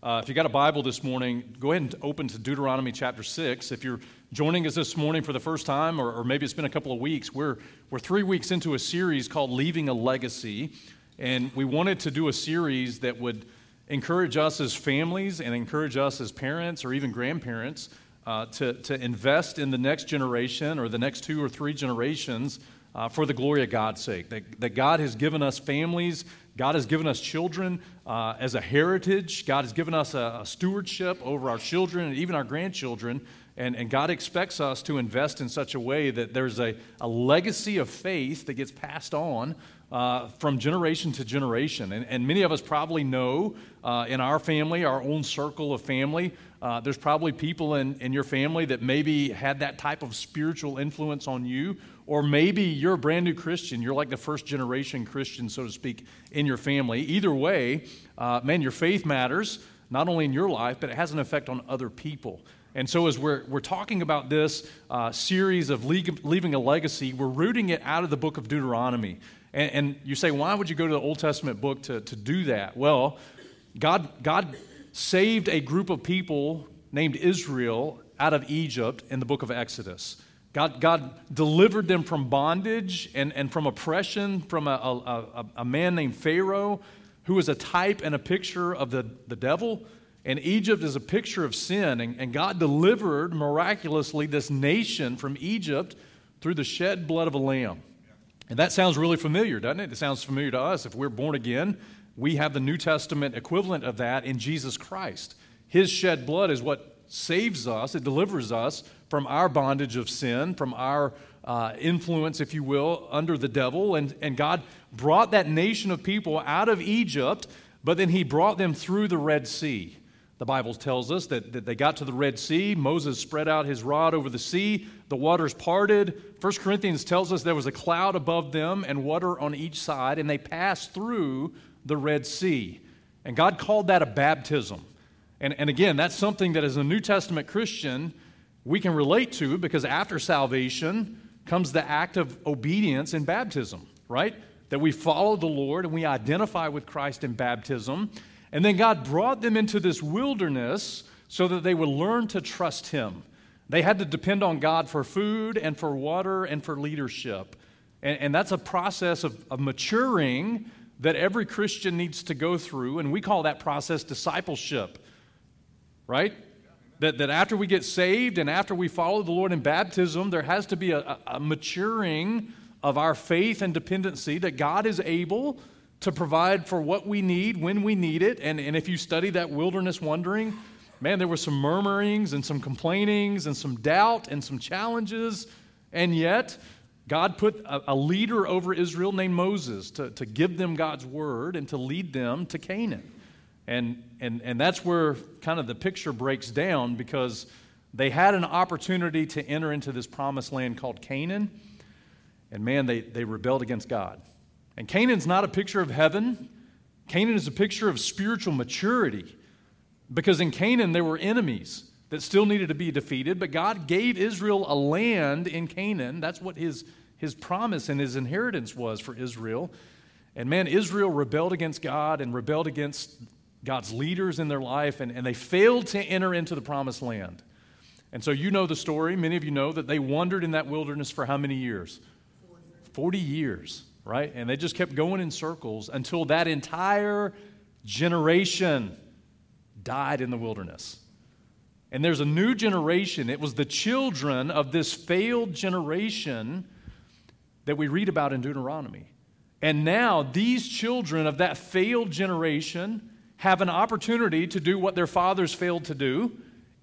Uh, if you got a Bible this morning, go ahead and open to Deuteronomy chapter 6. If you're joining us this morning for the first time, or, or maybe it's been a couple of weeks, we're, we're three weeks into a series called Leaving a Legacy. And we wanted to do a series that would encourage us as families and encourage us as parents or even grandparents uh, to, to invest in the next generation or the next two or three generations uh, for the glory of God's sake. That, that God has given us families, God has given us children uh, as a heritage, God has given us a, a, stewardship over our children and even our grandchildren. And, and God expects us to invest in such a way that there's a, a legacy of faith that gets passed on uh, from generation to generation. And, and, many of us probably know uh, in our family, our own circle of family, uh, there's probably people in, in your family that maybe had that type of spiritual influence on you. Or maybe you're a brand new Christian. You're like the first generation Christian, so to speak, in your family. Either way, uh, man, your faith matters, not only in your life, but it has an effect on other people. And so, as we're, we're talking about this uh, series of leaving a legacy, we're rooting it out of the book of Deuteronomy. And, and, you say, why would you go to the Old Testament book to, to do that? Well, God, God saved a group of people named Israel out of Egypt in the book of Exodus. God, God delivered them from bondage and, and from oppression from a, a, a, man named Pharaoh, who was a type and a picture of the, the devil. And Egypt is a picture of sin. And, and God delivered miraculously this nation from Egypt through the shed blood of a lamb. And that sounds really familiar, doesn't it? It sounds familiar to us. If we're born again, we have the New Testament equivalent of that in Jesus Christ. His shed blood is what saves us, it delivers us from our bondage of sin, from our uh, influence, if you will, under the devil. And, and God brought that nation of people out of Egypt, but then He brought them through the Red Sea. The Bible tells us that, that they got to the Red Sea. Moses spread out his rod over the sea. The waters parted. 1 Corinthians tells us there was a cloud above them and water on each side, and they passed through the Red Sea. And God called that a baptism. And, and again, that's something that as a New Testament Christian, we can relate to because after salvation comes the act of obedience in baptism, right? That we follow the Lord and we identify with Christ in baptism. And then God brought them into this wilderness so that they would learn to trust Him. They had to depend on God for food and for water and for leadership. And, and that's a process of, of maturing that every Christian needs to go through. And we call that process discipleship, right? That, that after we get saved and after we follow the Lord in baptism, there has to be a, a maturing of our faith and dependency that God is able to provide for what we need when we need it. And, and if you study that wilderness wandering, man, there were some murmurings and some complainings and some doubt and some challenges. And yet, God put a, a leader over Israel named Moses to, to give them God's word and to lead them to Canaan. And, and, and that's where kind of the picture breaks down because they had an opportunity to enter into this promised land called Canaan. And man, they, they rebelled against God. And Canaan's not a picture of heaven, Canaan is a picture of spiritual maturity. Because in Canaan, there were enemies that still needed to be defeated, but God gave Israel a land in Canaan. That's what his, his promise and his inheritance was for Israel. And man, Israel rebelled against God and rebelled against God's leaders in their life, and, and they failed to enter into the promised land. And so you know the story. Many of you know that they wandered in that wilderness for how many years? 40 years right? And they just kept going in circles until that entire generation died in the wilderness. And there's a new generation. It was the children of this failed generation that we read about in Deuteronomy. And now these children of that failed generation have an opportunity to do what their fathers failed to do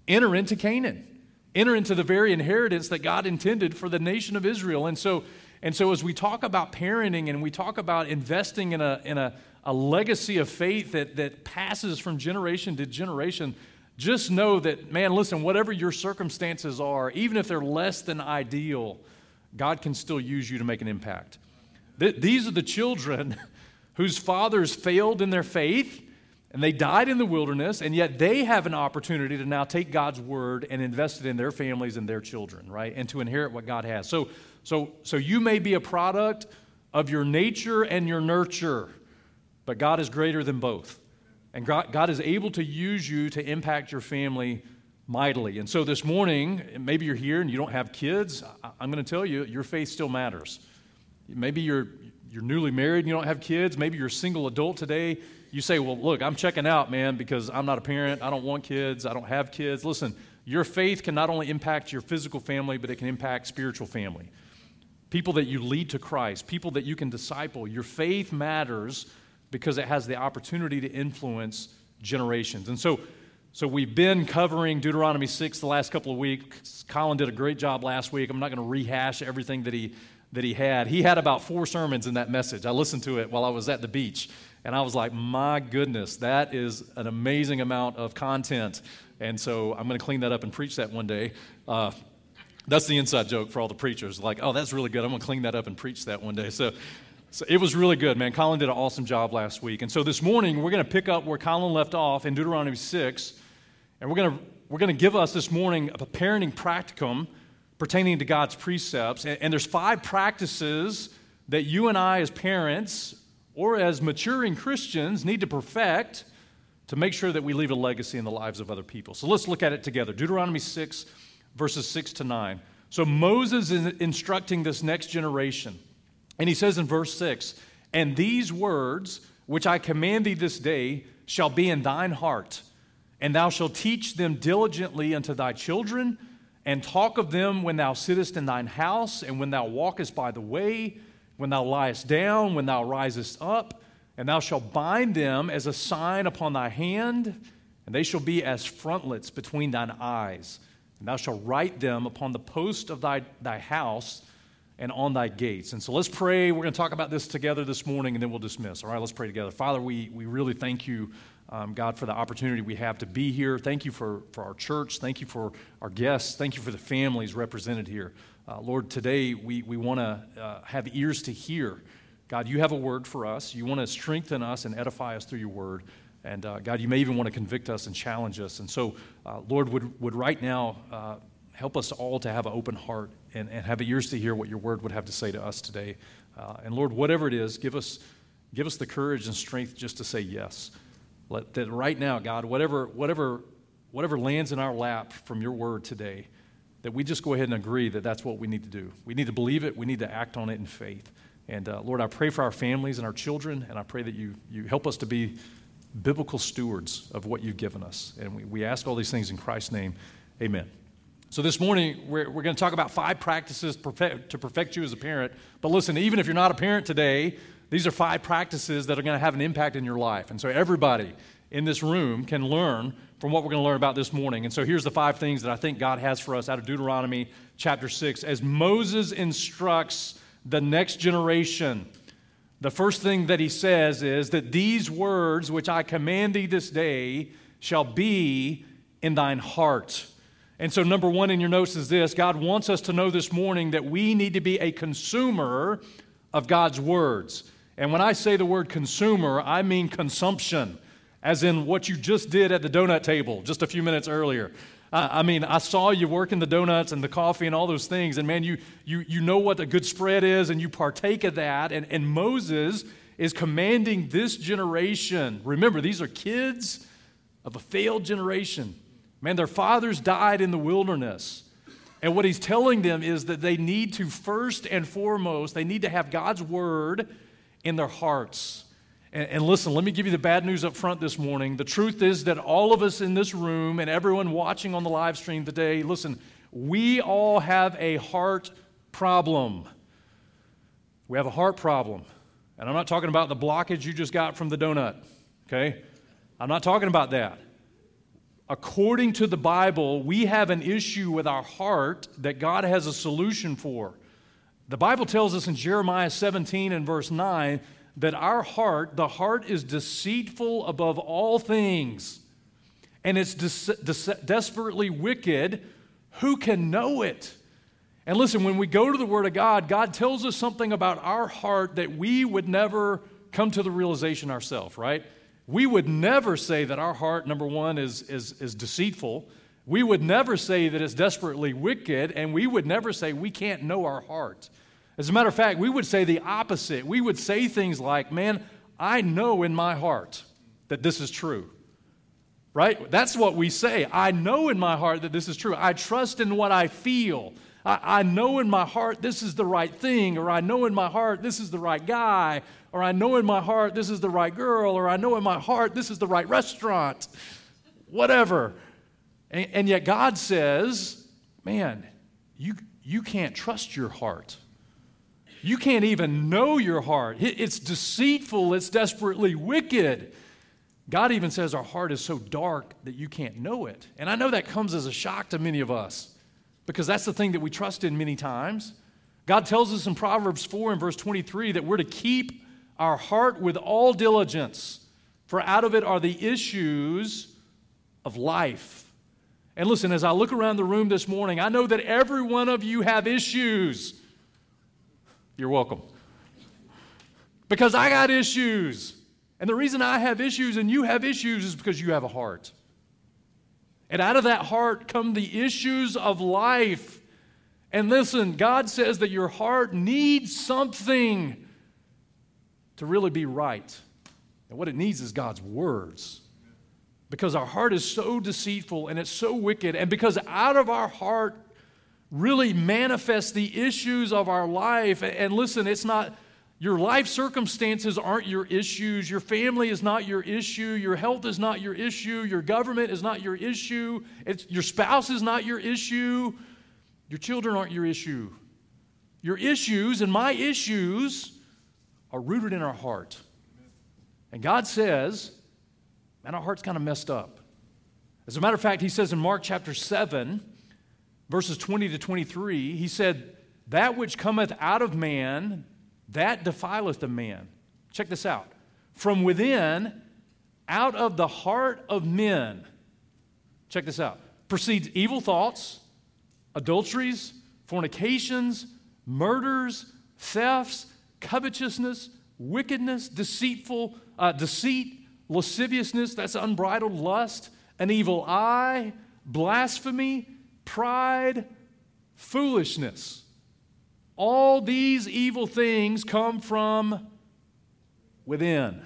enter into Canaan, enter into the very inheritance that God intended for the nation of Israel. And so and so, as we talk about parenting and we talk about investing in a, in a, a legacy of faith that, that passes from generation to generation, just know that, man, listen, whatever your circumstances are, even if they're less than ideal, God can still use you to make an impact. Th- these are the children whose fathers failed in their faith and they died in the wilderness, and yet they have an opportunity to now take God's word and invest it in their families and their children, right? And to inherit what God has. So, so, so you may be a product of your nature and your nurture, but God is greater than both. And God, God is able to use you to impact your family mightily. And so this morning, maybe you're here and you don't have kids. I'm going to tell you, your faith still matters. Maybe you're, you're newly married and you don't have kids. Maybe you're a single adult today. You say, Well, look, I'm checking out, man, because I'm not a parent. I don't want kids. I don't have kids. Listen, your faith can not only impact your physical family, but it can impact spiritual family. People that you lead to Christ, people that you can disciple. Your faith matters because it has the opportunity to influence generations. And so, so we've been covering Deuteronomy 6 the last couple of weeks. Colin did a great job last week. I'm not going to rehash everything that he that he had. He had about four sermons in that message. I listened to it while I was at the beach, and I was like, my goodness, that is an amazing amount of content. And so I'm going to clean that up and preach that one day. Uh, that's the inside joke for all the preachers. Like, oh, that's really good. I'm going to clean that up and preach that one day. So, so it was really good, man. Colin did an awesome job last week. And so this morning, we're going to pick up where Colin left off in Deuteronomy 6. And we're going to, we're going to give us this morning a parenting practicum pertaining to God's precepts. And, and there's five practices that you and I, as parents or as maturing Christians, need to perfect to make sure that we leave a legacy in the lives of other people. So let's look at it together. Deuteronomy 6, verses 6 to 9. So Moses is instructing this next generation. And he says in verse 6 And these words which I command thee this day shall be in thine heart, and thou shalt teach them diligently unto thy children and talk of them when thou sittest in thine house, and when thou walkest by the way, when thou liest down, when thou risest up, and thou shalt bind them as a sign upon thy hand, and they shall be as frontlets between thine eyes. And thou shalt write them upon the post of thy, thy house and on thy gates. And so let's pray. We're going to talk about this together this morning, and then we'll dismiss. All right, let's pray together. Father, we, we really thank you um, God, for the opportunity we have to be here. Thank you for, for our church. Thank you for our guests. Thank you for the families represented here. Uh, Lord, today we, we want to uh, have ears to hear. God, you have a word for us. You want to strengthen us and edify us through your word. And uh, God, you may even want to convict us and challenge us. And so, uh, Lord, would, would right now uh, help us all to have an open heart and, and have ears to hear what your word would have to say to us today. Uh, and Lord, whatever it is, give us, give us the courage and strength just to say yes. Let that right now, God, whatever, whatever, whatever lands in our lap from your word today, that we just go ahead and agree that that's what we need to do. We need to believe it, we need to act on it in faith. And uh, Lord, I pray for our families and our children, and I pray that you, you help us to be biblical stewards of what you've given us. And we, we ask all these things in Christ's name. Amen. So, this morning, we're, we're going to talk about five practices perfect, to perfect you as a parent. But listen, even if you're not a parent today, these are five practices that are going to have an impact in your life. And so everybody in this room can learn from what we're going to learn about this morning. And so here's the five things that I think God has for us out of Deuteronomy chapter 6. As Moses instructs the next generation, the first thing that he says is that these words which I command thee this day shall be in thine heart. And so, number one in your notes is this God wants us to know this morning that we need to be a consumer of God's words. And when I say the word consumer, I mean consumption, as in what you just did at the donut table just a few minutes earlier. I mean, I saw you working the donuts and the coffee and all those things, and man, you, you, you know what a good spread is, and you partake of that. And, and Moses is commanding this generation. Remember, these are kids of a failed generation. Man, their fathers died in the wilderness. And what he's telling them is that they need to, first and foremost, they need to have God's word in their hearts. And, and, listen, let me give you the bad news up front this morning. The truth is that all of us in this room and everyone watching on the live stream today, listen, we all have a heart problem. We have a heart problem. And I'm not talking about the blockage you just got from the donut, okay? I'm not talking about that. According to the Bible, we have an issue with our heart that God has a solution for. The Bible tells us in Jeremiah 17 and verse 9 that our heart, the heart is deceitful above all things, and it's des- des- desperately wicked. Who can know it? And listen, when we go to the Word of God, God tells us something about our heart that we would never come to the realization ourselves, right? We would never say that our heart, number one, is, is, is deceitful. We would never say that it's desperately wicked, and we would never say we can't know our heart. As a matter of fact, we would say the opposite. We would say things like, Man, I know in my heart that this is true. Right? That's what we say. I know in my heart that this is true. I trust in what I feel. I, I know in my heart this is the right thing, or I know in my heart this is the right guy, or I know in my heart this is the right girl, or I know in my heart this is the right restaurant. Whatever. And, and yet God says, man, you, you can't trust your heart. You can't even know your heart. It's deceitful, it's desperately wicked. God even says our heart is so dark that you can't know it. And I know that comes as a shock to many of us because that's the thing that we trust in many times. God tells us in Proverbs 4 and verse 23 that we're to keep our heart with all diligence, for out of it are the issues of life. And listen, as I look around the room this morning, I know that every one of you have issues. You're welcome. Because I got issues. And the reason I have issues and you have issues is because you have a heart. And out of that heart come the issues of life. And listen, God says that your heart needs something to really be right. And what it needs is God's words because our heart is so deceitful and it's so wicked, and because out of our heart really manifest the issues of our life. And listen, it's not your life circumstances aren't your issues. Your family is not your issue. Your health is not your issue. Your government is not your issue. It's, your spouse is not your issue. Your children aren't your issue. Your issues and my issues are rooted in our heart. And God says, Man, our heart's kind of messed up. As a matter of fact, he says in Mark chapter 7, verses 20 to 23, he said, That which cometh out of man, that defileth a man. Check this out. From within, out of the heart of men, check this out, proceeds evil thoughts, adulteries, fornications, murders, thefts, covetousness, wickedness, deceitful, uh, deceit lasciviousness, that's unbridled lust, an evil eye, blasphemy, pride, foolishness. All these evil things come from within,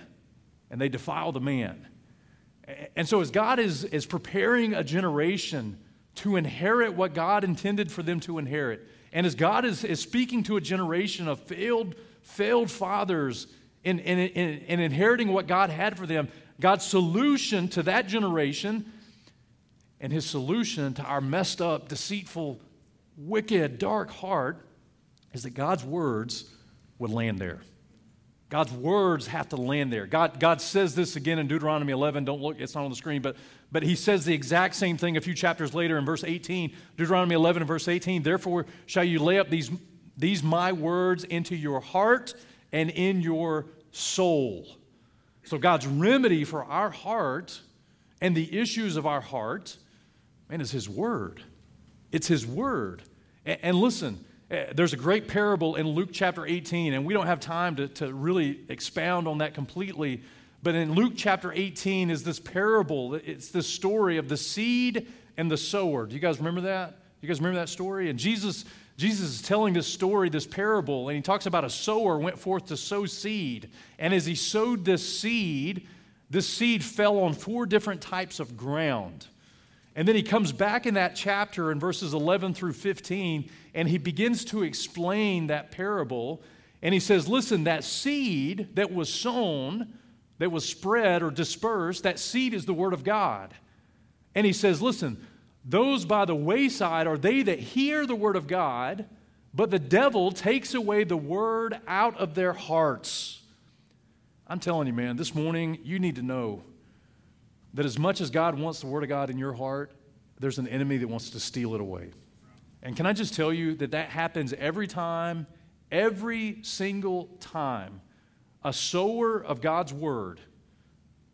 and they defile the man. And so, as God is, is preparing a generation to inherit what God intended for them to inherit, and as God is, is speaking to a generation of failed, failed fathers in, in, in, in inheriting what God had for them, God's solution to that generation and his solution to our messed up, deceitful, wicked, dark heart is that God's words would land there. God's words have to land there. God, God says this again in Deuteronomy 11. Don't look, it's not on the screen, but, but he says the exact same thing a few chapters later in verse 18. Deuteronomy 11 and verse 18. Therefore shall you lay up these, these my words into your heart and in your soul. So, God's remedy for our heart and the issues of our heart, man, is His Word. It's His Word. And, and listen, eh, there's a great parable in Luke chapter 18, and we don't have time to, to really expound on that completely. But in Luke chapter 18 is this parable. It's the story of the seed and the sower. Do you guys remember that? You guys remember that story? And Jesus Jesus is telling this story, this parable, and he talks about a sower went forth to sow seed. And as he sowed this seed, this seed fell on four different types of ground. And then he comes back in that chapter in verses 11 through 15, and he begins to explain that parable. And he says, Listen, that seed that was sown, that was spread or dispersed, that seed is the Word of God. And he says, Listen, those by the wayside are they that hear the word of God, but the devil takes away the word out of their hearts. I'm telling you, man, this morning you need to know that as much as God wants the word of God in your heart, there's an enemy that wants to steal it away. And can I just tell you that that happens every time, every single time a sower of God's word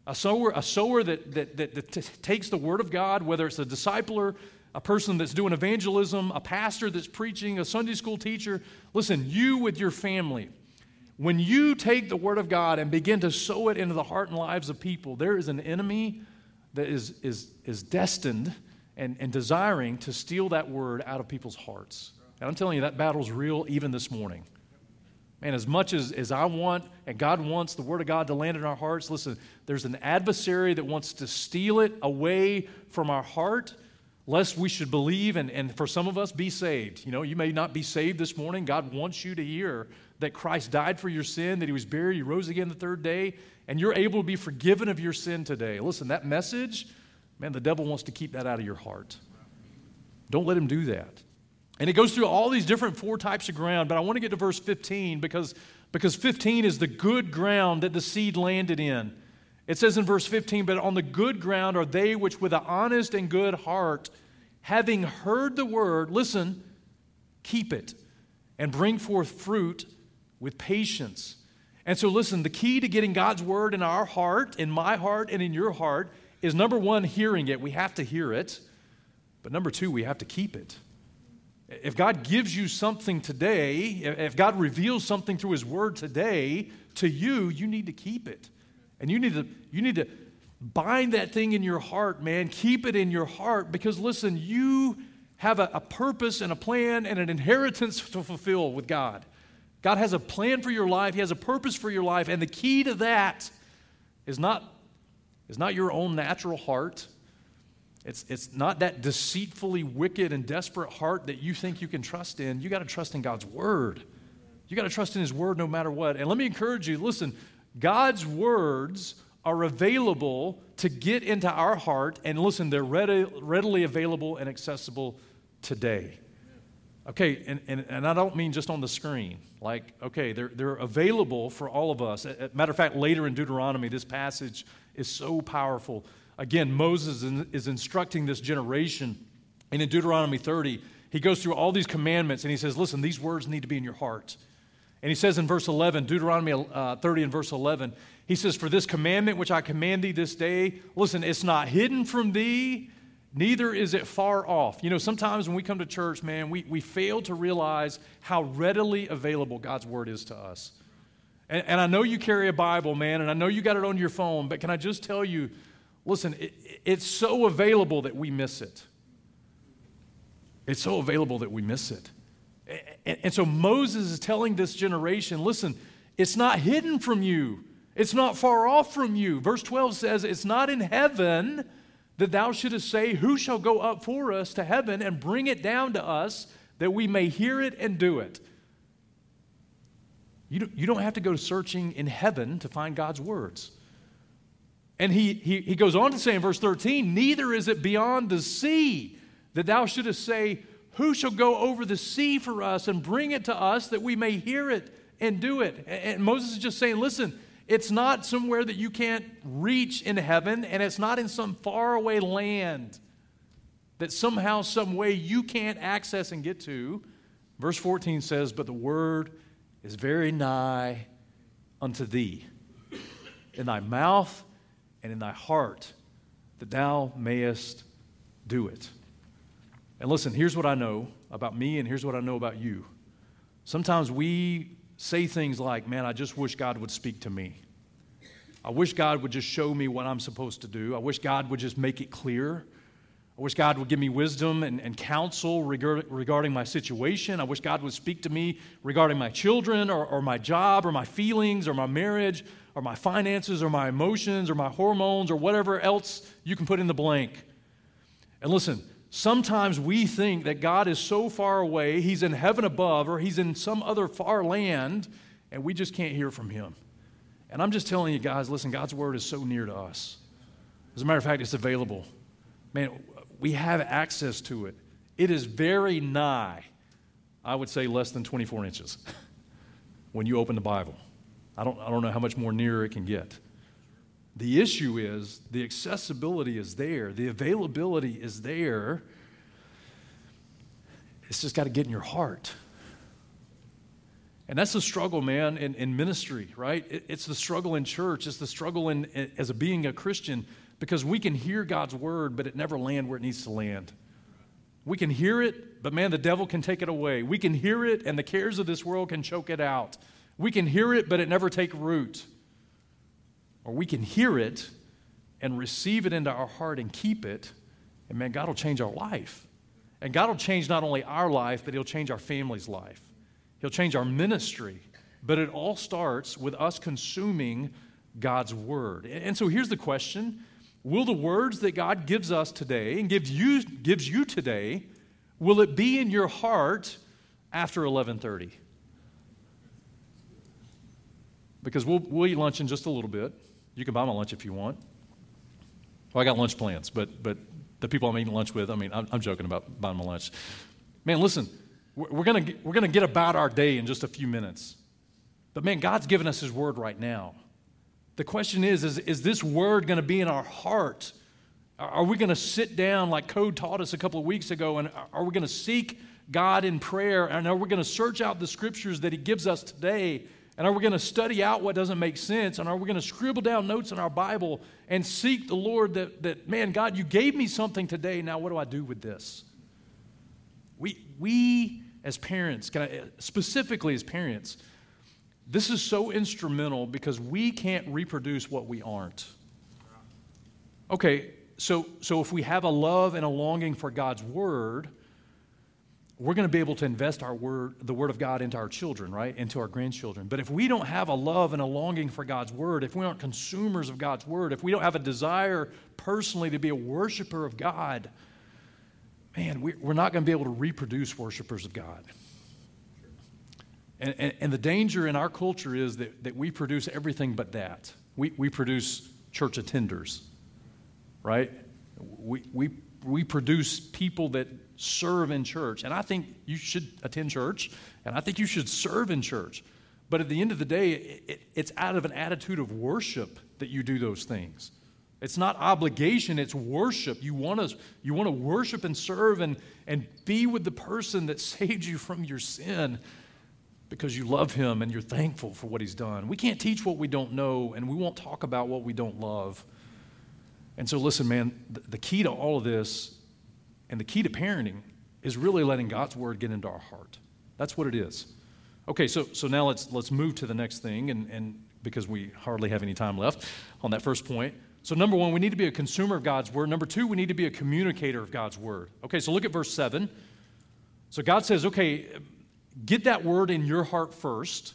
a sower, a sower that, that, that, that t- takes the word of God, whether it's a discipler, a person that's doing evangelism, a pastor that's preaching, a Sunday school teacher. Listen, you with your family, when you take the word of God and begin to sow it into the heart and lives of people, there is an enemy that is, is, is destined and, and desiring to steal that word out of people's hearts. And I'm telling you, that battle's real even this morning. Man, as much as, as I want and God wants the Word of God to land in our hearts, listen, there's an adversary that wants to steal it away from our heart, lest we should believe and, and for some of us be saved. You know, you may not be saved this morning. God wants you to hear that Christ died for your sin, that He was buried, He rose again the third day, and you're able to be forgiven of your sin today. Listen, that message, man, the devil wants to keep that out of your heart. Don't let him do that. And it goes through all these different four types of ground, but I want to get to verse 15 because, because 15 is the good ground that the seed landed in. It says in verse 15, But on the good ground are they which with an honest and good heart, having heard the word, listen, keep it, and bring forth fruit with patience. And so, listen, the key to getting God's word in our heart, in my heart, and in your heart is number one, hearing it. We have to hear it. But number two, we have to keep it. If God gives you something today, if God reveals something through His Word today to you, you need to keep it. And you need to, you need to bind that thing in your heart, man. Keep it in your heart because, listen, you have a, a purpose and a plan and an inheritance to fulfill with God. God has a plan for your life, He has a purpose for your life, and the key to that is not, is not your own natural heart. It's, it's not that deceitfully wicked and desperate heart that you think you can trust in. You got to trust in God's word. You got to trust in His word no matter what. And let me encourage you listen, God's words are available to get into our heart. And listen, they're ready, readily available and accessible today. Okay, and, and, and I don't mean just on the screen. Like, okay, they're, they're available for all of us. Matter of fact, later in Deuteronomy, this passage is so powerful Again, Moses is instructing this generation. And in Deuteronomy 30, he goes through all these commandments and he says, Listen, these words need to be in your heart. And he says in verse 11, Deuteronomy uh, 30 and verse 11, he says, For this commandment which I command thee this day, listen, it's not hidden from thee, neither is it far off. You know, sometimes when we come to church, man, we, we fail to realize how readily available God's word is to us. And, and I know you carry a Bible, man, and I know you got it on your phone, but can I just tell you, Listen, it, it's so available that we miss it. It's so available that we miss it. And, and so Moses is telling this generation listen, it's not hidden from you, it's not far off from you. Verse 12 says, It's not in heaven that thou shouldest say, Who shall go up for us to heaven and bring it down to us that we may hear it and do it? You don't, you don't have to go searching in heaven to find God's words. And he, he, he goes on to say in verse 13, Neither is it beyond the sea that thou shouldest say, Who shall go over the sea for us and bring it to us that we may hear it and do it? And Moses is just saying, Listen, it's not somewhere that you can't reach in heaven, and it's not in some faraway land that somehow, some way you can't access and get to. Verse 14 says, But the word is very nigh unto thee, in thy mouth and in thy heart that thou mayest do it. And listen, here's what I know about me, and here's what I know about you. Sometimes we say things like, Man, I just wish God would speak to me. I wish God would just show me what I'm supposed to do. I wish God would just make it clear. I wish God would give me wisdom and, and counsel regard, regarding my situation. I wish God would speak to me regarding my children or, or my job or my feelings or my marriage or my finances or my emotions or my hormones or whatever else you can put in the blank. And listen, sometimes we think that God is so far away, He's in heaven above, or He's in some other far land, and we just can't hear from Him. And I'm just telling you guys, listen, God's Word is so near to us. As a matter of fact, it's available. Man, we have access to it. It is very nigh, I would say less than 24 inches when you open the Bible. I don't, I don't know how much more near it can get. The issue is the accessibility is there, the availability is there. It's just got to get in your heart. And that's the struggle, man, in, in ministry, right? It, it's the struggle in church. It's the struggle in, in, as a being a Christian because we can hear God's word, but it never land where it needs to land. We can hear it, but man, the devil can take it away. We can hear it, and the cares of this world can choke it out. We can hear it, but it never take root. Or we can hear it and receive it into our heart and keep it, and man, God will change our life. And God will change not only our life, but He'll change our family's life. He'll change our ministry but it all starts with us consuming God's word. And so here's the question Will the words that God gives us today and gives you, gives you today, will it be in your heart after 1130? Because we'll, we'll eat lunch in just a little bit. You can buy my lunch if you want. Well, I got lunch plans, but, but the people I'm eating lunch with, I mean, I'm, I'm joking about buying my lunch. Man, listen, we're, going we're going to get about our day in just a few minutes. But man, God's given us His word right now. The question is, is, is this word going to be in our heart? Are we going to sit down like Code taught us a couple of weeks ago and are we going to seek God in prayer? And are we going to search out the scriptures that He gives us today? And are we going to study out what doesn't make sense? And are we going to scribble down notes in our Bible and seek the Lord that, that, man, God, you gave me something today. Now, what do I do with this? We, we as parents, I, specifically as parents, this is so instrumental because we can't reproduce what we aren't. Okay, so, so if we have a love and a longing for God's word, we're going to be able to invest our word, the word of God into our children, right? Into our grandchildren. But if we don't have a love and a longing for God's word, if we aren't consumers of God's word, if we don't have a desire personally to be a worshiper of God, man, we're not going to be able to reproduce worshipers of God. And, and, and, the danger in our culture is that, that we produce everything but that. We, we produce church attenders, right? We, we, we produce people that serve in church. And I think you should attend church, and I think you should serve in church. But at the end of the day, it, it's out of an attitude of worship that you do those things. It's not obligation, it's worship. You want to you want to worship and serve and, and be with the person that saved you from your sin because you love him and you're thankful for what he's done. We can't teach what we don't know, and we won't talk about what we don't love. And so, listen, man, the, key to all of this and the key to parenting is really letting God's word get into our heart. That's what it is. Okay, so, so now let's, let's move to the next thing, and, and because we hardly have any time left on that first point. So, number one, we need to be a consumer of God's word. Number two, we need to be a communicator of God's word. Okay, so look at verse 7. So, God says, okay, get that word in your heart first.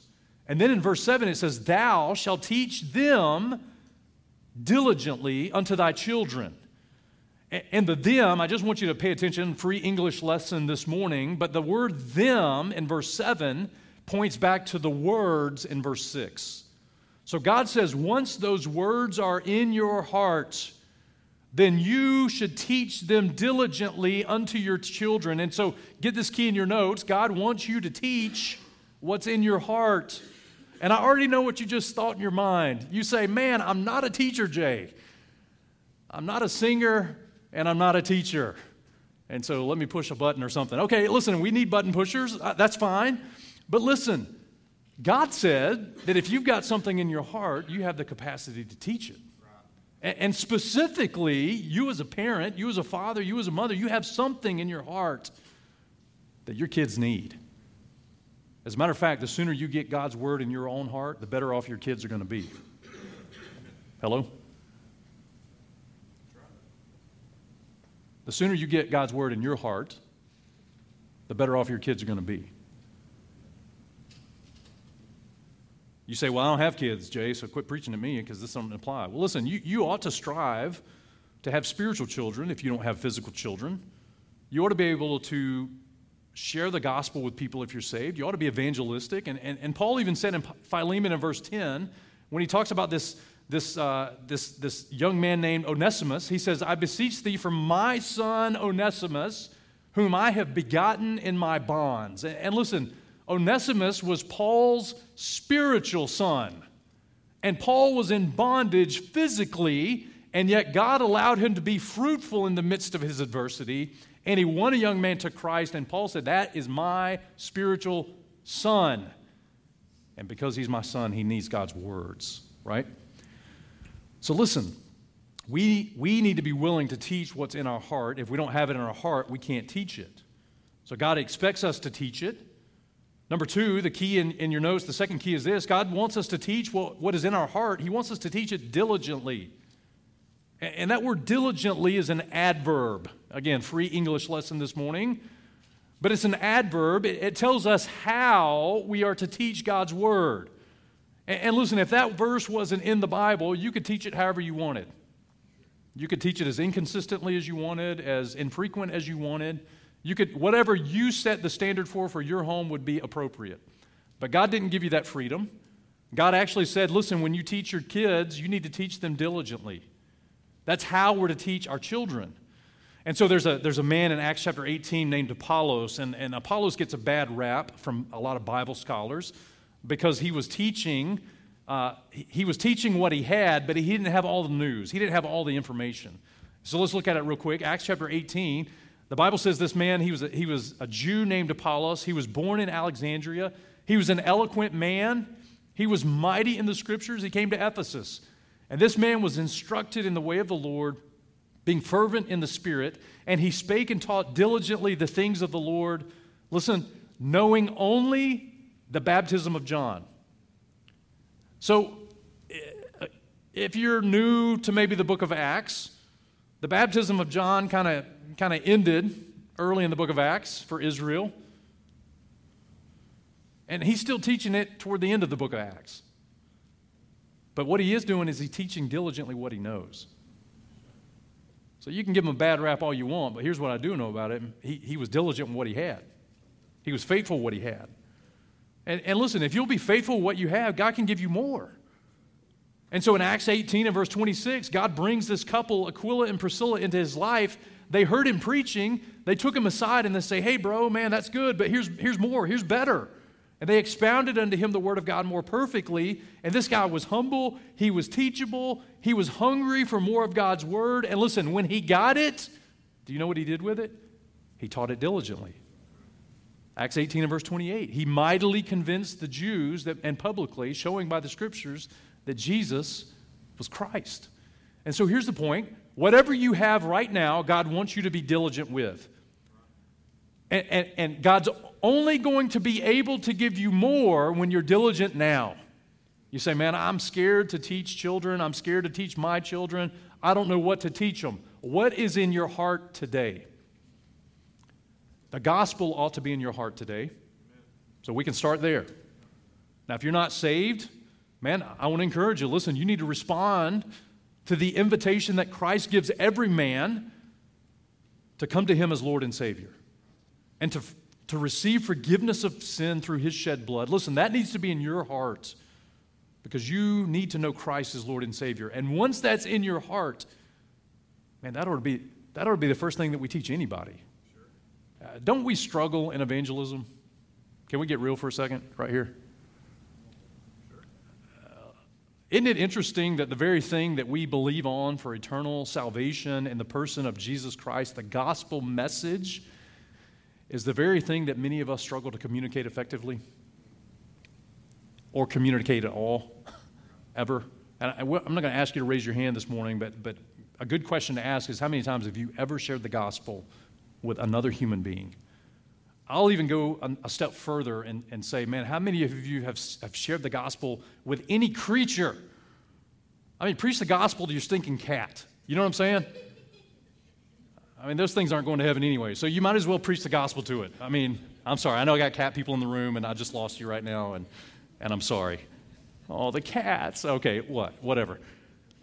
And then in verse 7, it says, Thou shalt teach them diligently unto thy children. And the them, I just want you to pay attention, free English lesson this morning, but the word them in verse 7 points back to the words in verse 6. So God says, once those words are in your heart, then you should teach them diligently unto your children. And so get this key in your notes God wants you to teach what's in your heart. And I already know what you just thought in your mind. You say, Man, I'm not a teacher, Jay. I'm not a singer, and I'm not a teacher. And so let me push a button or something. Okay, listen, we need button pushers. Uh, that's fine. But listen, God said that if you've got something in your heart, you have the capacity to teach it. And specifically, you as a parent, you as a father, you as a mother, you have something in your heart that your kids need. As a matter of fact, the sooner you get God's word in your own heart, the better off your kids are going to be. Hello? The sooner you get God's word in your heart, the better off your kids are going to be. You say, Well, I don't have kids, Jay, so quit preaching to me because this doesn't apply. Well, listen, you, you ought to strive to have spiritual children if you don't have physical children. You ought to be able to share the gospel with people if you're saved. You ought to be evangelistic. And, and, and Paul even said in Philemon in verse 10, when he talks about this, this, uh, this, this young man named Onesimus, he says, I beseech thee for my son Onesimus, whom I have begotten in my bonds. And, and listen, Onesimus was Paul's spiritual son. And Paul was in bondage physically, and yet God allowed him to be fruitful in the midst of his adversity. And he won a young man to Christ, and Paul said, That is my spiritual son. And because he's my son, he needs God's words, right? So listen, we, we need to be willing to teach what's in our heart. If we don't have it in our heart, we can't teach it. So God expects us to teach it. Number two, the key in, in your notes, the second key is this God wants us to teach what, what is in our heart. He wants us to teach it diligently. And, that word diligently is an adverb. Again, free English lesson this morning. but it's an adverb. It, tells us how we are to teach God's word. And listen, if that verse wasn't in the Bible, you could teach it however you wanted. You could teach it as inconsistently as you wanted, as infrequent as you wanted. You could, whatever you set the standard for for your home would be appropriate. But God didn't give you that freedom. God actually said, listen, when you teach your kids, you need to teach them diligently. That's how we're to teach our children. And so there's a, there's a man in Acts chapter 18 named Apollos, and, and Apollos gets a bad rap from a lot of Bible scholars because he was teaching. Uh, he was teaching what he had, but he didn't have all the news. He didn't have all the information. So let's look at it real quick. Acts chapter 18. The Bible says this man, he was a, he was a Jew named Apollos. He was born in Alexandria. He was an eloquent man. He was mighty in the scriptures. He came to Ephesus. And this man was instructed in the way of the Lord, being fervent in the Spirit, and he spake and taught diligently the things of the Lord. Listen, knowing only the baptism of John. So, eh, if you're new to maybe the book of Acts, the baptism of John kind of kind of ended early in the book of Acts for Israel. And he's still teaching it toward the end of the book of Acts. But what he is doing is he's teaching diligently what he knows. So you can give him a bad rap all you want, but here's what I do know about him. He, he was diligent in what he had. He was faithful in what he had. And, and listen, if you'll be faithful in what you have, God can give you more. And so in Acts 18 and verse 26, God brings this couple, Aquila and Priscilla, into his life. They heard him preaching. They took him aside and they say, Hey, bro, man, that's good, but here's, here's more, here's better. And they expounded unto him the word of God more perfectly. And this guy was humble, he was teachable, he was hungry for more of God's word. And listen, when he got it, do you know what he did with it? He taught it diligently. Acts 18 and verse 28. He mightily convinced the Jews that, and publicly, showing by the scriptures that Jesus was Christ. And so here's the point whatever you have right now, God wants you to be diligent with. And, and, and God's only going to be able to give you more when you're diligent now. You say, Man, I'm scared to teach children. I'm scared to teach my children. I don't know what to teach them. What is in your heart today? The gospel ought to be in your heart today. So we can start there. Now, if you're not saved, man, I want to encourage you. Listen, you need to respond to the invitation that Christ gives every man to come to him as Lord and Savior and to, to receive forgiveness of sin through his shed blood. Listen, that needs to be in your heart because you need to know Christ as Lord and Savior. And once that's in your heart, man, that ought to be, that ought to be the first thing that we teach anybody. Uh, don't we struggle in evangelism? Can we get real for a second right here? Uh, isn't it interesting that the very thing that we believe on for eternal salvation in the person of Jesus Christ, the gospel message, is the very thing that many of us struggle to communicate effectively or communicate at all, ever. And I, am not going to ask you to raise your hand this morning, but, but a good question to ask is how many times have you ever shared the gospel with another human being? I'll even go a, a step further and, and say, man, how many of you have, have shared the gospel with any creature? I mean, preach the gospel to your stinking cat. You know what I'm saying? I mean, those things aren't going to heaven anyway, so you might as well preach the gospel to it. I mean, I'm sorry. I know I got cat people in the room, and I just lost you right now, and, and I'm sorry. Oh, the cats. Okay, what? Whatever.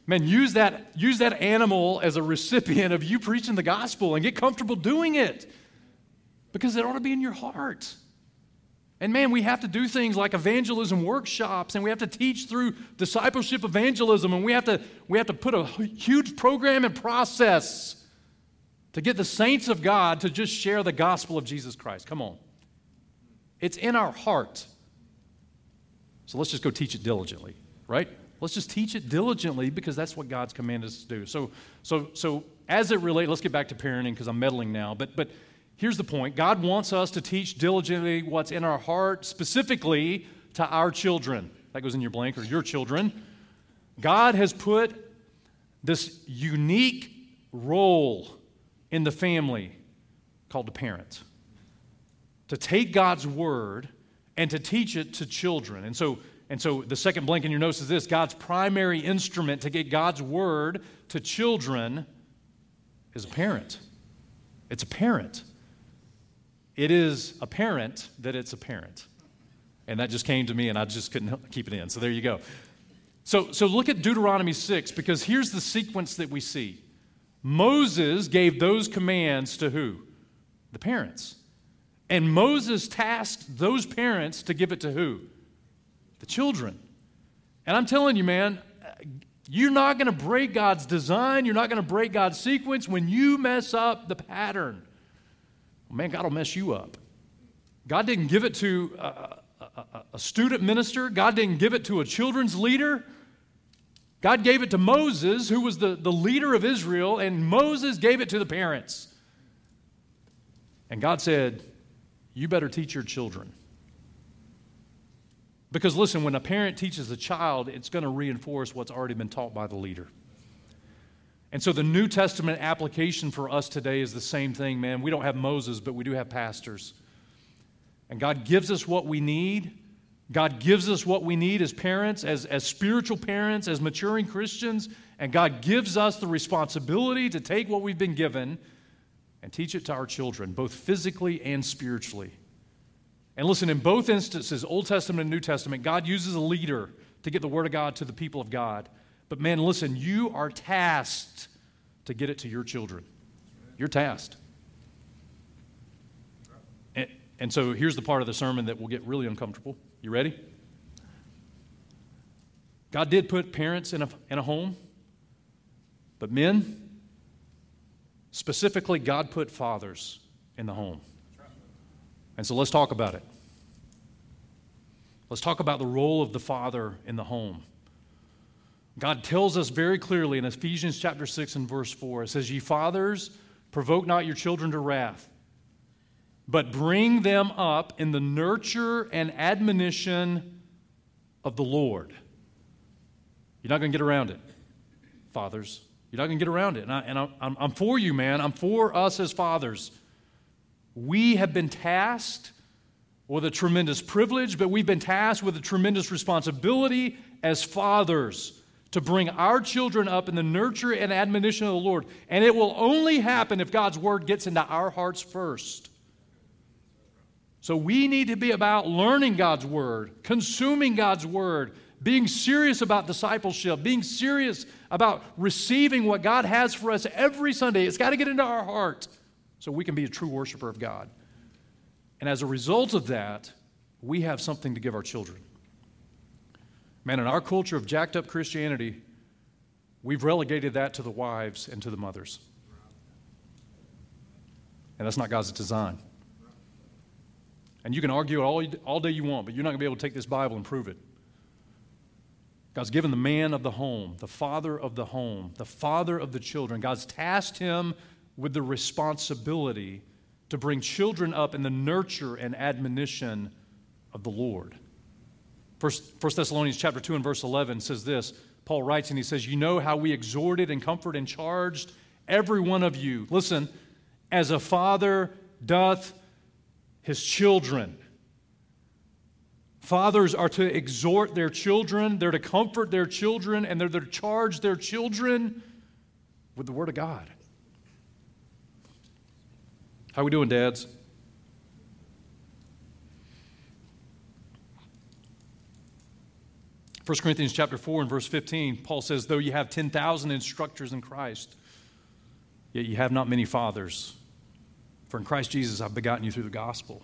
Man, use that, use that animal as a recipient of you preaching the gospel and get comfortable doing it because it ought to be in your heart. And man, we have to do things like evangelism workshops and we have to teach through discipleship evangelism and we have to, we have to put a huge program and process to get the saints of God to just share the gospel of Jesus Christ. Come on. It's in our heart. So let's just go teach it diligently, right? Let's just teach it diligently because that's what God's commanded us to do. So, so, so as it relates, let's get back to parenting because I'm meddling now. But, but here's the point God wants us to teach diligently what's in our heart, specifically to our children. That goes in your blank or your children. God has put this unique role in the family called the parent. To take God's word and to teach it to children. And so, and so the second blank in your notes is this God's primary instrument to get God's word to children is a parent. It's a parent. it is apparent that it's a parent. And that just came to me, and I just couldn't keep it in. So there you go. So, so look at Deuteronomy 6, because here's the sequence that we see Moses gave those commands to who? The parents. And Moses tasked those parents to give it to who? The children. And I'm telling you, man, you're not going to break God's design. You're not going to break God's sequence when you mess up the pattern. Man, God will mess you up. God didn't give it to a, a, a, student minister, God didn't give it to a children's leader. God gave it to Moses, who was the, the leader of Israel, and Moses gave it to the parents. And God said, You better teach your children. Because listen, when a parent teaches a child, it's going to reinforce what's already been taught by the leader. And so the New Testament application for us today is the same thing, man. We don't have Moses, but we do have pastors. And God gives us what we need. God gives us what we need as parents, as, as spiritual parents, as maturing Christians. And God gives us the responsibility to take what we've been given and teach it to our children, both physically and spiritually. And listen, in both instances, Old Testament and New Testament, God uses a leader to get the Word of God to the people of God. But man, listen, you are tasked to get it to your children. You're tasked. And, and so here's the part of the sermon that will get really uncomfortable. You ready? God did put parents in a, in a home, but men, specifically, God put fathers in the home. And so let's talk about it. Let's talk about the role of the father in the home. God tells us very clearly in Ephesians chapter 6 and verse 4 it says, Ye fathers, provoke not your children to wrath, but bring them up in the nurture and admonition of the Lord. You're not going to get around it, fathers. You're not going to get around it. And, I, and I'm, I'm for you, man. I'm for us as fathers. We have been tasked with a tremendous privilege, but we've been tasked with a tremendous responsibility as fathers to bring our children up in the nurture and admonition of the Lord. And it will only happen if God's word gets into our hearts first. So we need to be about learning God's word, consuming God's word, being serious about discipleship, being serious about receiving what God has for us every Sunday. It's got to get into our heart so we can be a true worshiper of God. And as a result of that, we have something to give our children. Man, in our culture of jacked up Christianity, we've relegated that to the wives and to the mothers. And that's not God's design. And you can argue it all, all day you want, but you're not going to be able to take this Bible and prove it. God's given the man of the home, the father of the home, the father of the children. God's tasked him with the responsibility to bring children up in the nurture and admonition of the Lord. First, First Thessalonians chapter 2 and verse 11 says this. Paul writes and he says, You know how we exhorted and comforted and charged every one of you. Listen, as a father doth his children. Fathers are to exhort their children, they're to comfort their children, and they're to charge their children with the Word of God. How are we doing, dads? First Corinthians chapter 4 and verse 15, Paul says, Though you have 10,000 instructors in Christ, yet you have not many fathers. For in Christ Jesus I've begotten you through the gospel.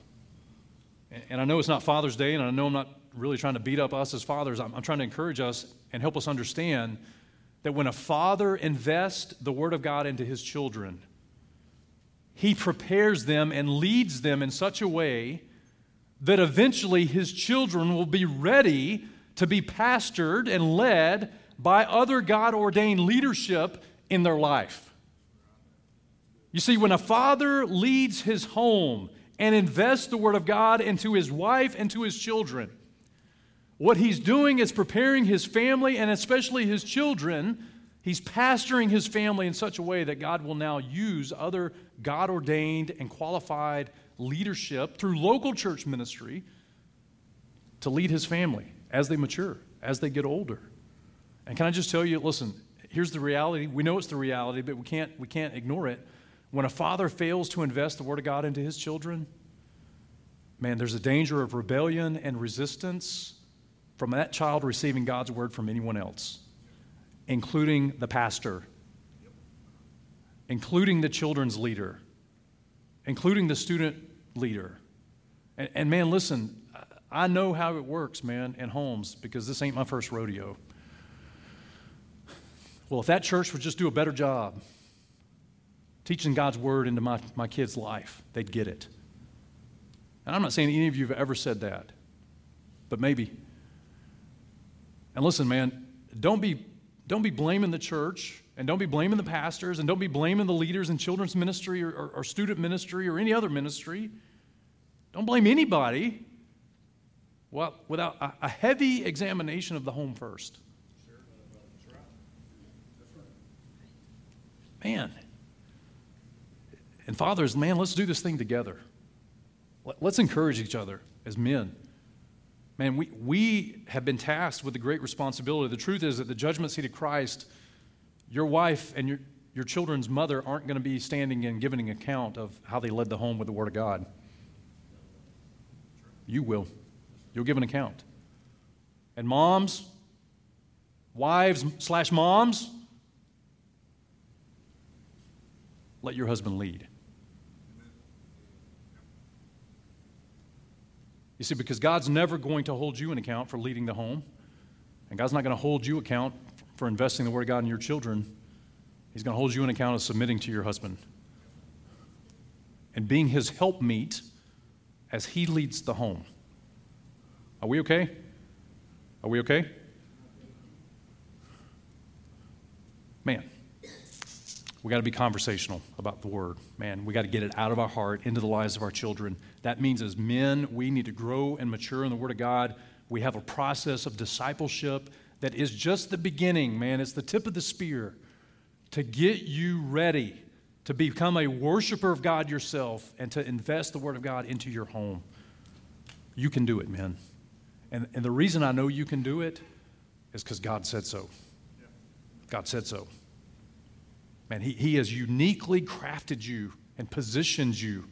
And I know it's not Father's Day, and I know I'm not really trying to beat up us as fathers. I'm, I'm trying to encourage us and help us understand that when a father invests the Word of God into his children, he prepares them and leads them in such a way that eventually his children will be ready to be pastored and led by other God ordained leadership in their life. You see, when a father leads his home and invests the Word of God into his wife and to his children, what he's doing is preparing his family and especially his children He's pastoring his family in such a way that God will now use other God ordained and qualified leadership through local church ministry to lead his family as they mature, as they get older. And can I just tell you, listen, here's the reality. We know it's the reality, but we can't, we can't ignore it. When a father fails to invest the Word of God into his children, man, there's a danger of rebellion and resistance from that child receiving God's word from anyone else, including the pastor, including the children's leader, including the student leader. And, and, man, listen, I know how it works, man, in homes because this ain't my first rodeo. Well, if that church would just do a better job teaching God's word into my, my kid's life, they'd get it. And I'm not saying any of you have ever said that, but maybe. And listen, man, don't be, don't be blaming the church and don't be blaming the pastors and don't be blaming the leaders in children's ministry or, or, or student ministry or any other ministry. Don't blame anybody well, without a, a heavy examination of the home first. Man. And fathers, man, let's do this thing together. Let's encourage each other as men. Man, we, we have been tasked with a great responsibility. The truth is that the judgment seat of Christ, your wife and your, your children's mother aren't going to be standing and giving an account of how they led the home with the Word of God. You will. You'll give an account. And moms, wives slash moms, let your husband lead. You see, because God's never going to hold you an account for leading the home, and God's not going to hold you account for investing the Word of God in your children. He's going to hold you an account of submitting to your husband and being his helpmeet as he leads the home. Are we okay? Are we okay? Man, we got to be conversational about the word. Man, we got to get it out of our heart into the lives of our children. That means as men, we need to grow and mature in the word of God. We have a process of discipleship that is just the beginning, man. It's the tip of the spear to get you ready to become a worshiper of God yourself and to invest the word of God into your home. You can do it, man. And, and the reason I know you can do it is because God said so. God said so. Man, he, he has uniquely crafted you and positioned you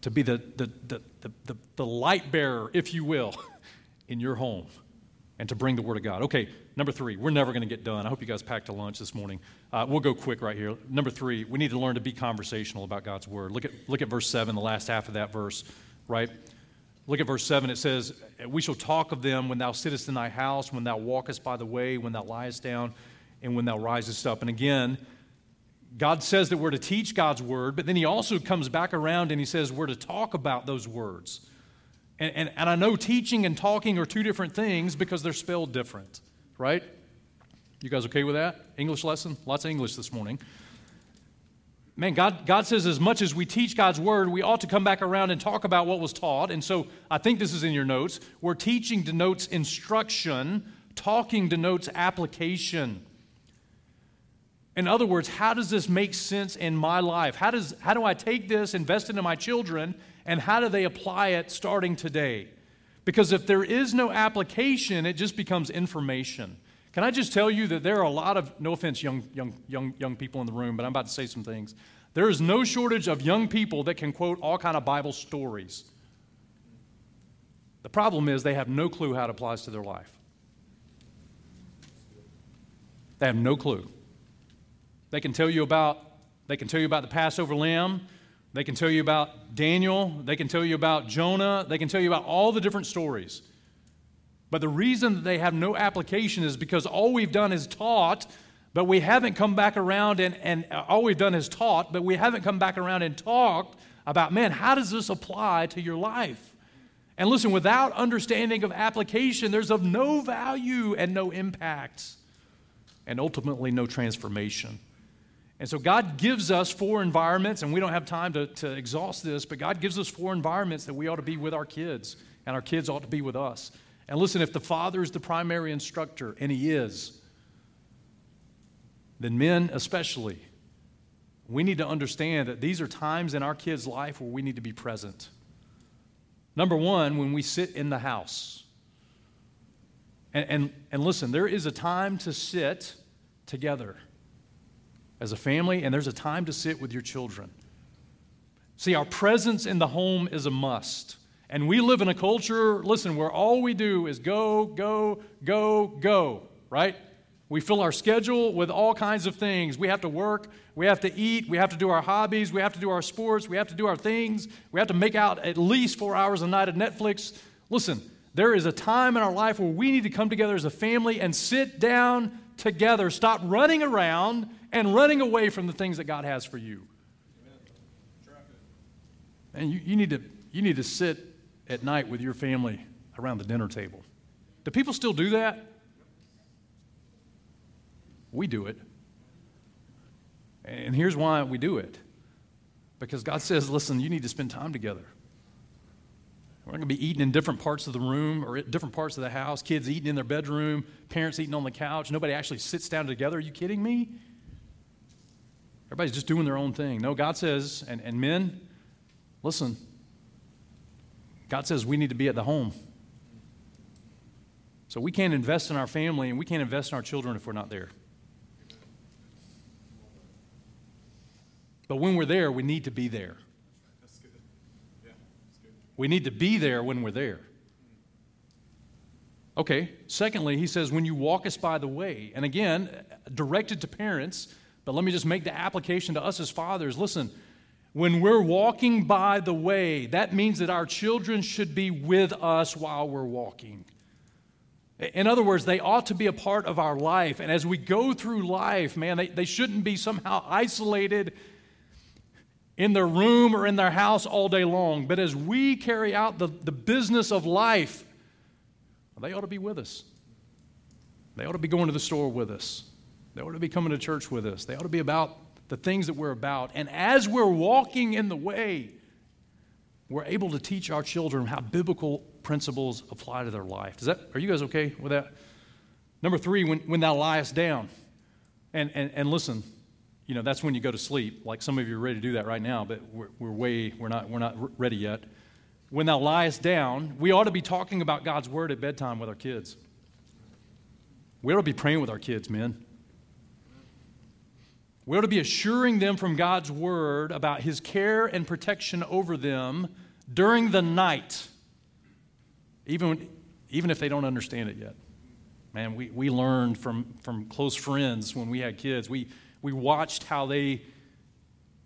to be the, the, the, the, the, light bearer, if you will, in your home and to bring the Word of God. Okay, number three, we're never going to get done. I hope you guys packed a lunch this morning. Uh, we'll go quick right here. Number three, we need to learn to be conversational about God's Word. Look at, look at verse 7, the last half of that verse, right? Look at verse 7. It says, We shall talk of them when thou sittest in thy house, when thou walkest by the way, when thou liest down, and when thou risest up. And again, God says that we're to teach God's word, but then he also comes back around and he says we're to talk about those words. And, and, and I know teaching and talking are two different things because they're spelled different, right? You guys okay with that? English lesson? Lots of English this morning. Man, God, God says as much as we teach God's word, we ought to come back around and talk about what was taught. And so I think this is in your notes. Where teaching denotes instruction, talking denotes application. In other words, how does this make sense in my life? How, does, how do I take this, invest it in my children, and how do they apply it starting today? Because if there is no application, it just becomes information. Can I just tell you that there are a lot of, no offense, young, young, young, young people in the room, but I'm about to say some things. There is no shortage of young people that can quote all kind of Bible stories. The problem is they have no clue how it applies to their life. They have no clue. They can tell you about they can tell you about the Passover lamb. They can tell you about Daniel. They can tell you about Jonah. They can tell you about all the different stories. But the reason that they have no application is because all we've done is taught, but we haven't come back around and, and uh, all we've done is taught, but we haven't come back around and talked about, man, how does this apply to your life? And listen, without understanding of application, there's of no value and no impact, and ultimately no transformation. And so God gives us four environments, and we don't have time to, to exhaust this, but God gives us four environments that we ought to be with our kids, and our kids ought to be with us. And listen, if the father is the primary instructor, and he is, then men especially, we need to understand that these are times in our kids' life where we need to be present. Number one, when we sit in the house. And, and, and listen, there is a time to sit together as a family, and there's a time to sit with your children. See, our presence in the home is a must. And we live in a culture, listen, where all we do is go, go, go, go, right? We fill our schedule with all kinds of things. We have to work, we have to eat, we have to do our hobbies, we have to do our sports, we have to do our things, we have to make out at least four hours a night at Netflix. Listen, there is a time in our life where we need to come together as a family and sit down together. Stop running around and running away from the things that God has for you. And you, you, need to, you need to sit at night with your family around the dinner table. Do people still do that? We do it. And here's why we do it because God says, listen, you need to spend time together. We're not going to be eating in different parts of the room or different parts of the house, kids eating in their bedroom, parents eating on the couch. Nobody actually sits down together. Are you kidding me? Everybody's just doing their own thing. No, God says, and, and men, listen, God says we need to be at the home. So we can't invest in our family and we can't invest in our children if we're not there. But when we're there, we need to be there. We need to be there when we're there. Okay, secondly, he says, when you walk us by the way, and again, directed to parents, but let me just make the application to us as fathers. Listen, when we're walking by the way, that means that our children should be with us while we're walking. In other words, they ought to be a part of our life. And as we go through life, man, they, they shouldn't be somehow isolated in their room or in their house all day long. But as we carry out the, the business of life, they ought to be with us. They ought to be going to the store with us. They ought to be coming to church with us. They ought to be about the things that we're about. And as we're walking in the way, we're able to teach our children how biblical principles apply to their life. Does that, are you guys okay with that? Number three, when, when thou liest down, and, and, and listen, you know, that's when you go to sleep. Like some of you are ready to do that right now, but we're, we're way, we're not, we're not ready yet. When thou liest down, we ought to be talking about God's word at bedtime with our kids. We ought to be praying with our kids, men. We ought to be assuring them from God's word about his care and protection over them during the night, even, even if they don't understand it yet. Man, we, we learned from, from close friends when we had kids. We, we watched how they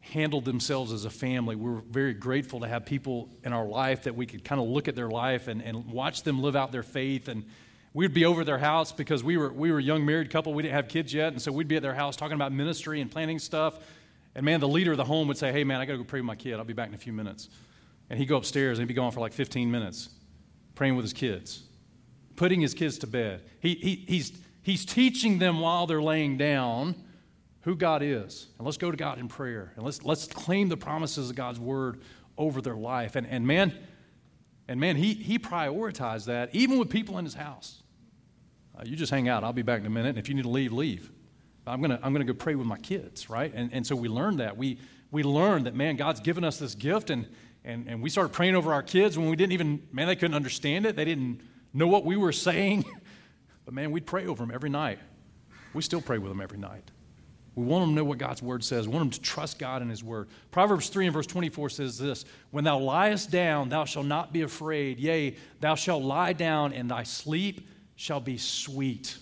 handled themselves as a family. We were very grateful to have people in our life that we could kind of look at their life and, and watch them live out their faith. And we'd be over their house because we were, we were a young married couple. We didn't have kids yet. And so we'd be at their house talking about ministry and planning stuff. And man, the leader of the home would say, Hey, man, I got to go pray with my kid. I'll be back in a few minutes. And he'd go upstairs and he'd be gone for like 15 minutes praying with his kids, putting his kids to bed. He, he, he's, he's teaching them while they're laying down who God is. And let's go to God in prayer. And let's, let's claim the promises of God's word over their life. And, and man, and man, he, he prioritized that even with people in his house. Uh, you just hang out. I'll be back in a minute. And if you need to leave, leave. I'm going to I'm to go pray with my kids, right? And, and so we learned that. We, we learned that, man, God's given us this gift. And, and, and we started praying over our kids when we didn't even, man, they couldn't understand it. They didn't know what we were saying. but man, we'd pray over them every night. We still pray with them every night. We want them to know what God's word says. We want them to trust God in his word. Proverbs 3 and verse 24 says this When thou liest down, thou shalt not be afraid. Yea, thou shalt lie down, and thy sleep shall be sweet.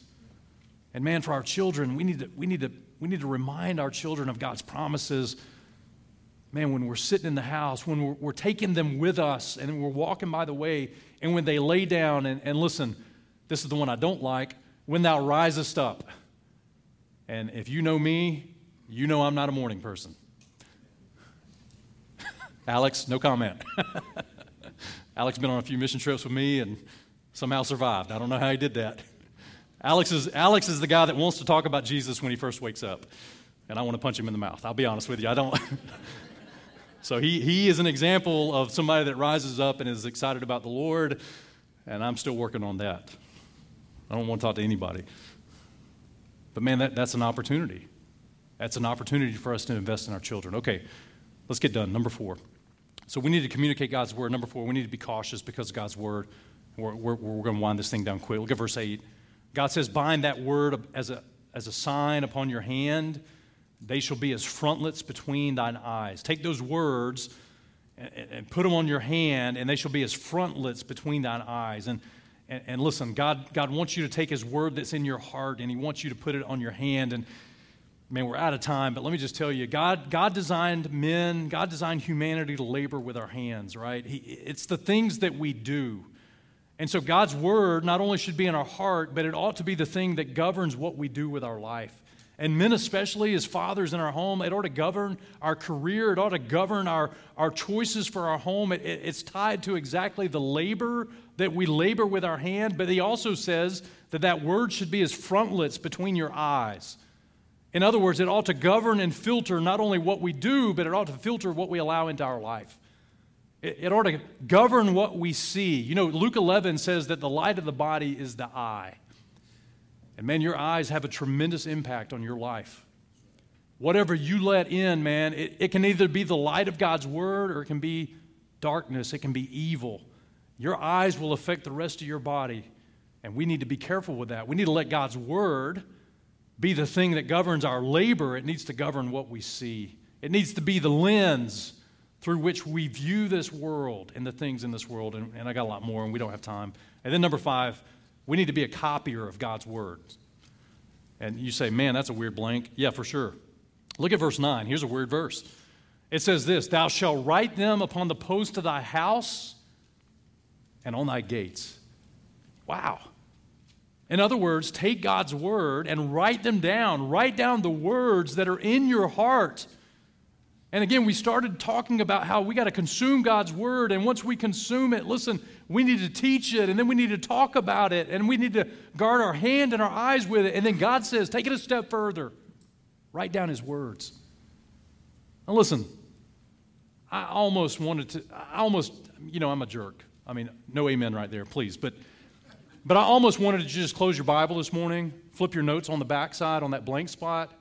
And man, for our children, we need to, we need to, we need to remind our children of God's promises. Man, when we're sitting in the house, when we're, we're taking them with us, and we're walking by the way, and when they lay down, and, and listen, this is the one I don't like, when thou risest up. And if you know me, you know I'm not a morning person. Alex, no comment. Alex been on a few mission trips with me and somehow survived. I don't know how he did that. Alex is, Alex is the guy that wants to talk about Jesus when he first wakes up. And I want to punch him in the mouth. I'll be honest with you. I don't. so he, he is an example of somebody that rises up and is excited about the Lord. And I'm still working on that. I don't want to talk to anybody. But man, that, that's an opportunity. That's an opportunity for us to invest in our children. Okay, let's get done. Number four. So we need to communicate God's word. Number four, we need to be cautious because God's word. We're, we're, we're going to wind this thing down quick. Look at verse 8. God says, Bind that word as a, as a sign upon your hand. They shall be as frontlets between thine eyes. Take those words and, and put them on your hand, and they shall be as frontlets between thine eyes. And, and, and listen, God, God wants you to take His word that's in your heart, and He wants you to put it on your hand. And man, we're out of time, but let me just tell you God, God designed men, God designed humanity to labor with our hands, right? He, it's the things that we do. And so God's word not only should be in our heart, but it ought to be the thing that governs what we do with our life. And men, especially as fathers in our home, it ought to govern our career. It ought to govern our, our choices for our home. It, it, it's tied to exactly the labor that we labor with our hand. But he also says that that word should be as frontlets between your eyes. In other words, it ought to govern and filter not only what we do, but it ought to filter what we allow into our life. It ought to govern what we see. You know, Luke 11 says that the light of the body is the eye. And man, your eyes have a tremendous impact on your life. Whatever you let in, man, it, it can either be the light of God's word or it can be darkness, it can be evil. Your eyes will affect the rest of your body. And we need to be careful with that. We need to let God's word be the thing that governs our labor, it needs to govern what we see. It needs to be the lens through which we view this world and the things in this world. And, and I got a lot more, and we don't have time. And then, number five, we need to be a copier of God's words. And you say, man, that's a weird blank. Yeah, for sure. Look at verse 9. Here's a weird verse. It says this Thou shalt write them upon the post of thy house and on thy gates. Wow. In other words, take God's word and write them down. Write down the words that are in your heart. And again, we started talking about how we got to consume God's word. And once we consume it, listen, we need to teach it and then we need to talk about it and we need to guard our hand and our eyes with it. And then God says, take it a step further. Write down his words. Now, listen, I almost wanted to, I almost, you know, I'm a jerk. I mean, no amen right there, please. But, but I almost wanted to just close your Bible this morning, flip your notes on the backside on that blank spot,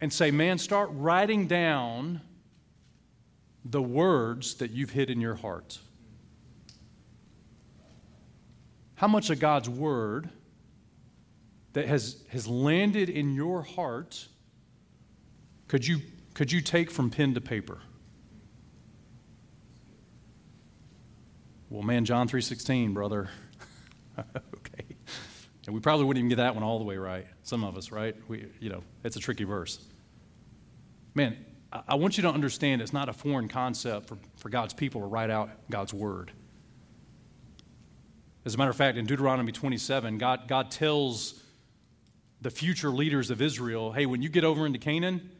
and say, man, start writing down the words that you've hid in your heart. How much of God's word that has, has landed in your heart could you, could you take from pen to paper? Well, man, John 3.16, brother. okay. And we probably wouldn't even get that one all the way right. Some of us, right? We, you know, it's a tricky verse. Man, I, want you to understand it's not a foreign concept for, for God's people to write out God's word. As a matter of fact, in Deuteronomy 27, God, God tells the future leaders of Israel hey, when you get over into Canaan,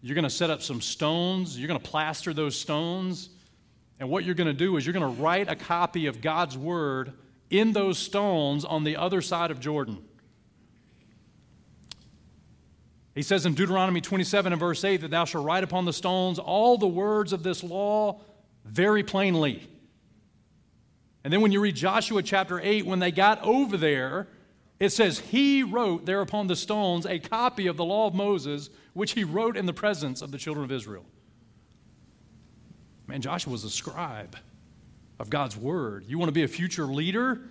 you're going to set up some stones, you're going to plaster those stones, and what you're going to do is you're going to write a copy of God's word in those stones on the other side of Jordan. He says in Deuteronomy 27 and verse 8 that thou shalt write upon the stones all the words of this law very plainly. And then when you read Joshua chapter 8, when they got over there, it says, He wrote there upon the stones a copy of the law of Moses, which he wrote in the presence of the children of Israel. Man, Joshua was a scribe of God's word. You want to be a future leader?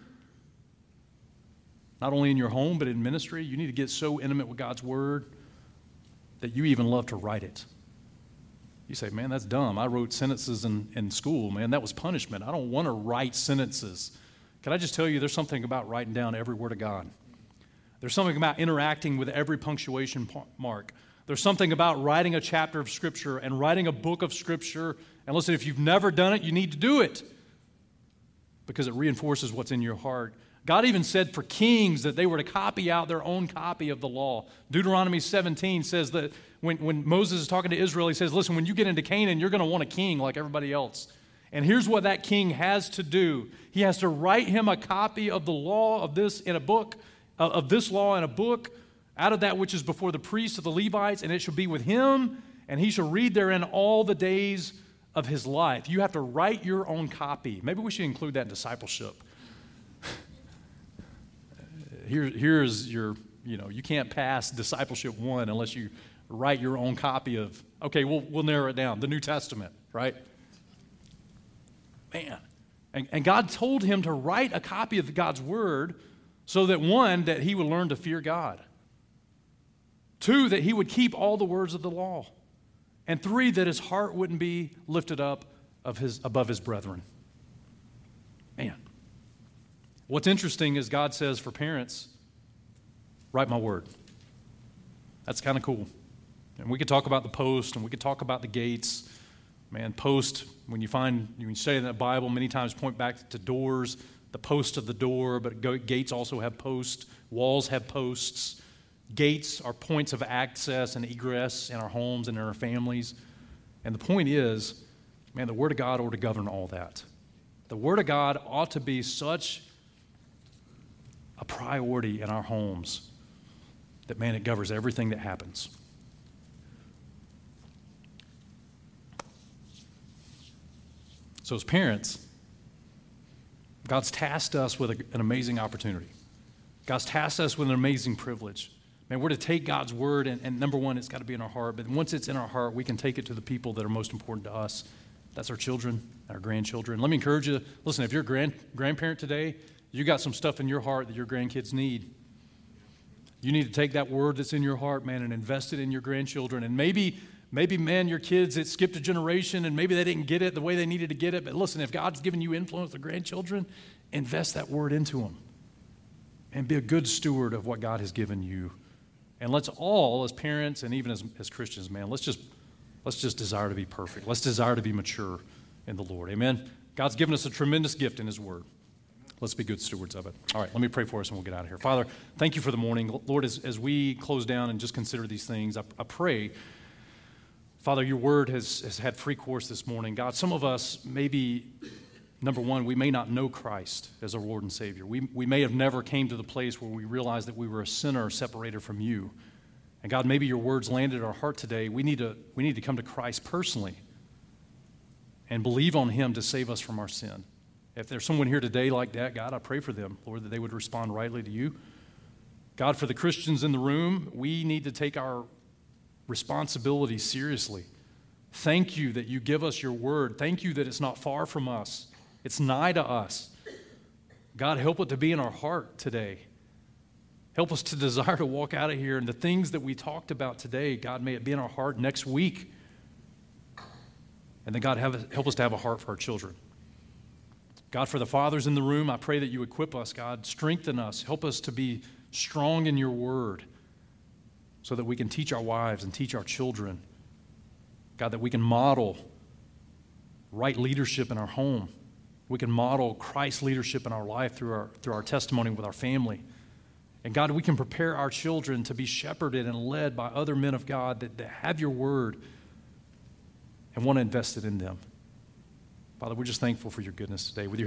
Not only in your home, but in ministry, you need to get so intimate with God's word that you even love to write it. You say, man, that's dumb. I wrote sentences in, in school, man. That was punishment. I don't want to write sentences. Can I just tell you, there's something about writing down every word of God. There's something about interacting with every punctuation mark. There's something about writing a chapter of Scripture and writing a book of Scripture. And listen, if you've never done it, you need to do it because it reinforces what's in your heart. God even said for kings that they were to copy out their own copy of the law. Deuteronomy 17 says that when, when Moses is talking to Israel, he says, Listen, when you get into Canaan, you're going to want a king like everybody else. And here's what that king has to do he has to write him a copy of the law of this in a book, uh, of this law in a book, out of that which is before the priests of the Levites, and it shall be with him, and he shall read therein all the days of his life. You have to write your own copy. Maybe we should include that in discipleship. Here, here's your, you know, you can't pass discipleship one unless you write your own copy of, okay, we'll, we'll narrow it down, the New Testament, right? Man. And, and God told him to write a copy of God's word so that one, that he would learn to fear God. Two, that he would keep all the words of the law. And three, that his heart wouldn't be lifted up of his, above his brethren. Man. What's interesting is God says for parents, write my word. That's kind of cool. And we could talk about the post and we could talk about the gates. Man, post, when you find, when you study in the Bible, many times point back to doors, the post of the door, but gates also have posts, walls have posts. Gates are points of access and egress in our homes and in our families. And the point is, man, the Word of God ought to govern all that. The Word of God ought to be such a priority in our homes that, man, it governs everything that happens. So, as parents, God's tasked us with a, an amazing opportunity. God's tasked us with an amazing privilege. Man, we're to take God's word, and, and number one, it's got to be in our heart. But once it's in our heart, we can take it to the people that are most important to us. That's our children, our grandchildren. Let me encourage you listen, if you're a grand, grandparent today, you got some stuff in your heart that your grandkids need. You need to take that word that's in your heart, man, and invest it in your grandchildren. And maybe, maybe, man, your kids it skipped a generation and maybe they didn't get it the way they needed to get it. But listen, if God's given you influence with grandchildren, invest that word into them. And be a good steward of what God has given you. And let's all, as parents and even as, as Christians, man, let's just let's just desire to be perfect. Let's desire to be mature in the Lord. Amen. God's given us a tremendous gift in His Word. Let's be good stewards of it. All right, let me pray for us and we'll get out of here. Father, thank you for the morning. Lord, as, as we close down and just consider these things, I, I pray, Father, your word has, has had free course this morning. God, some of us maybe, number one, we may not know Christ as our Lord and Savior. We, we may have never came to the place where we realized that we were a sinner separated from you. And God, maybe your words landed in our heart today. We need to, we need to come to Christ personally and believe on him to save us from our sin. If there's someone here today like that, God, I pray for them, Lord, that they would respond rightly to you. God, for the Christians in the room, we need to take our responsibility seriously. Thank you that you give us your word. Thank you that it's not far from us, it's nigh to us. God, help it to be in our heart today. Help us to desire to walk out of here and the things that we talked about today, God, may it be in our heart next week. And then, God, have, help us to have a heart for our children. God, for the fathers in the room, I pray that you equip us, God. Strengthen us. Help us to be strong in your word so that we can teach our wives and teach our children. God, that we can model right leadership in our home. We can model Christ's leadership in our life through our, through our testimony with our family. And God, we can prepare our children to be shepherded and led by other men of God that, that have your word and want to invest it in them. Father, we're just thankful for your goodness today. With your